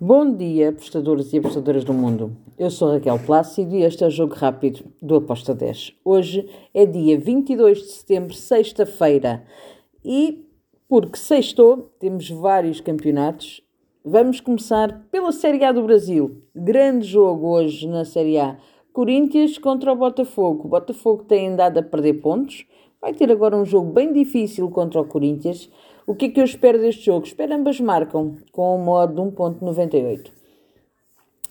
Bom dia, apostadores e apostadoras do mundo. Eu sou Raquel Plácido e este é o Jogo Rápido do Aposta 10. Hoje é dia 22 de setembro, sexta-feira. E, porque sextou, temos vários campeonatos. Vamos começar pela Série A do Brasil. Grande jogo hoje na Série A. Corinthians contra o Botafogo. O Botafogo tem andado a perder pontos. Vai ter agora um jogo bem difícil contra o Corinthians. O que é que eu espero deste jogo? Espero ambas marcam com o modo de 1.98.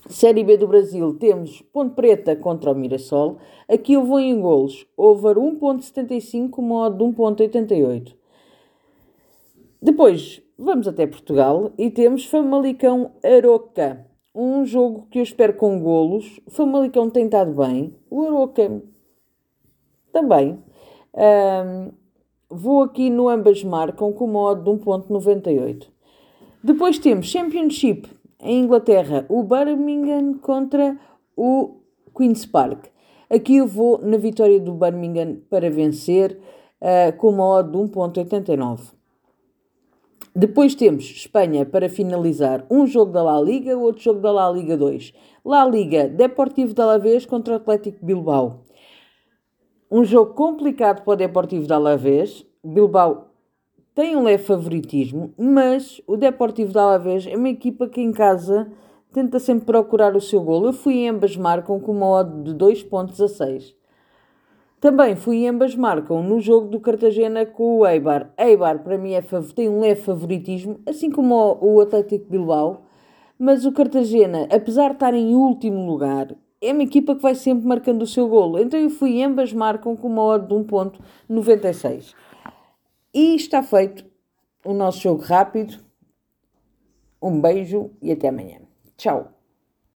Série B do Brasil temos Ponte Preta contra o Mirassol. Aqui eu vou em golos. Over 1.75, modo de 1.88. Depois vamos até Portugal e temos Famalicão Aroca. Um jogo que eu espero com golos. Famalicão tem estado bem. O Aroca também. Um, Vou aqui no ambas marcam com o modo de 1.98. Depois temos Championship em Inglaterra, o Birmingham contra o Queen's Park. Aqui eu vou na vitória do Birmingham para vencer uh, com uma odd de 1.89. Depois temos Espanha para finalizar um jogo da La Liga, outro jogo da La Liga 2. La Liga, Deportivo de Alavés contra o Atlético Bilbao. Um jogo complicado para o Deportivo de Alavés. Bilbao tem um leve favoritismo, mas o Deportivo de Alavés é uma equipa que em casa tenta sempre procurar o seu golo. Eu fui em ambas marcam com uma odd de 2.16. Também fui em ambas marcam no jogo do Cartagena com o Eibar. Eibar para mim é, tem um leve favoritismo, assim como o Atlético Bilbao, mas o Cartagena, apesar de estar em último lugar, é uma equipa que vai sempre marcando o seu golo. Então eu fui ambas marcam com uma odd de 1.96. E está feito o nosso jogo rápido. Um beijo e até amanhã. Tchau.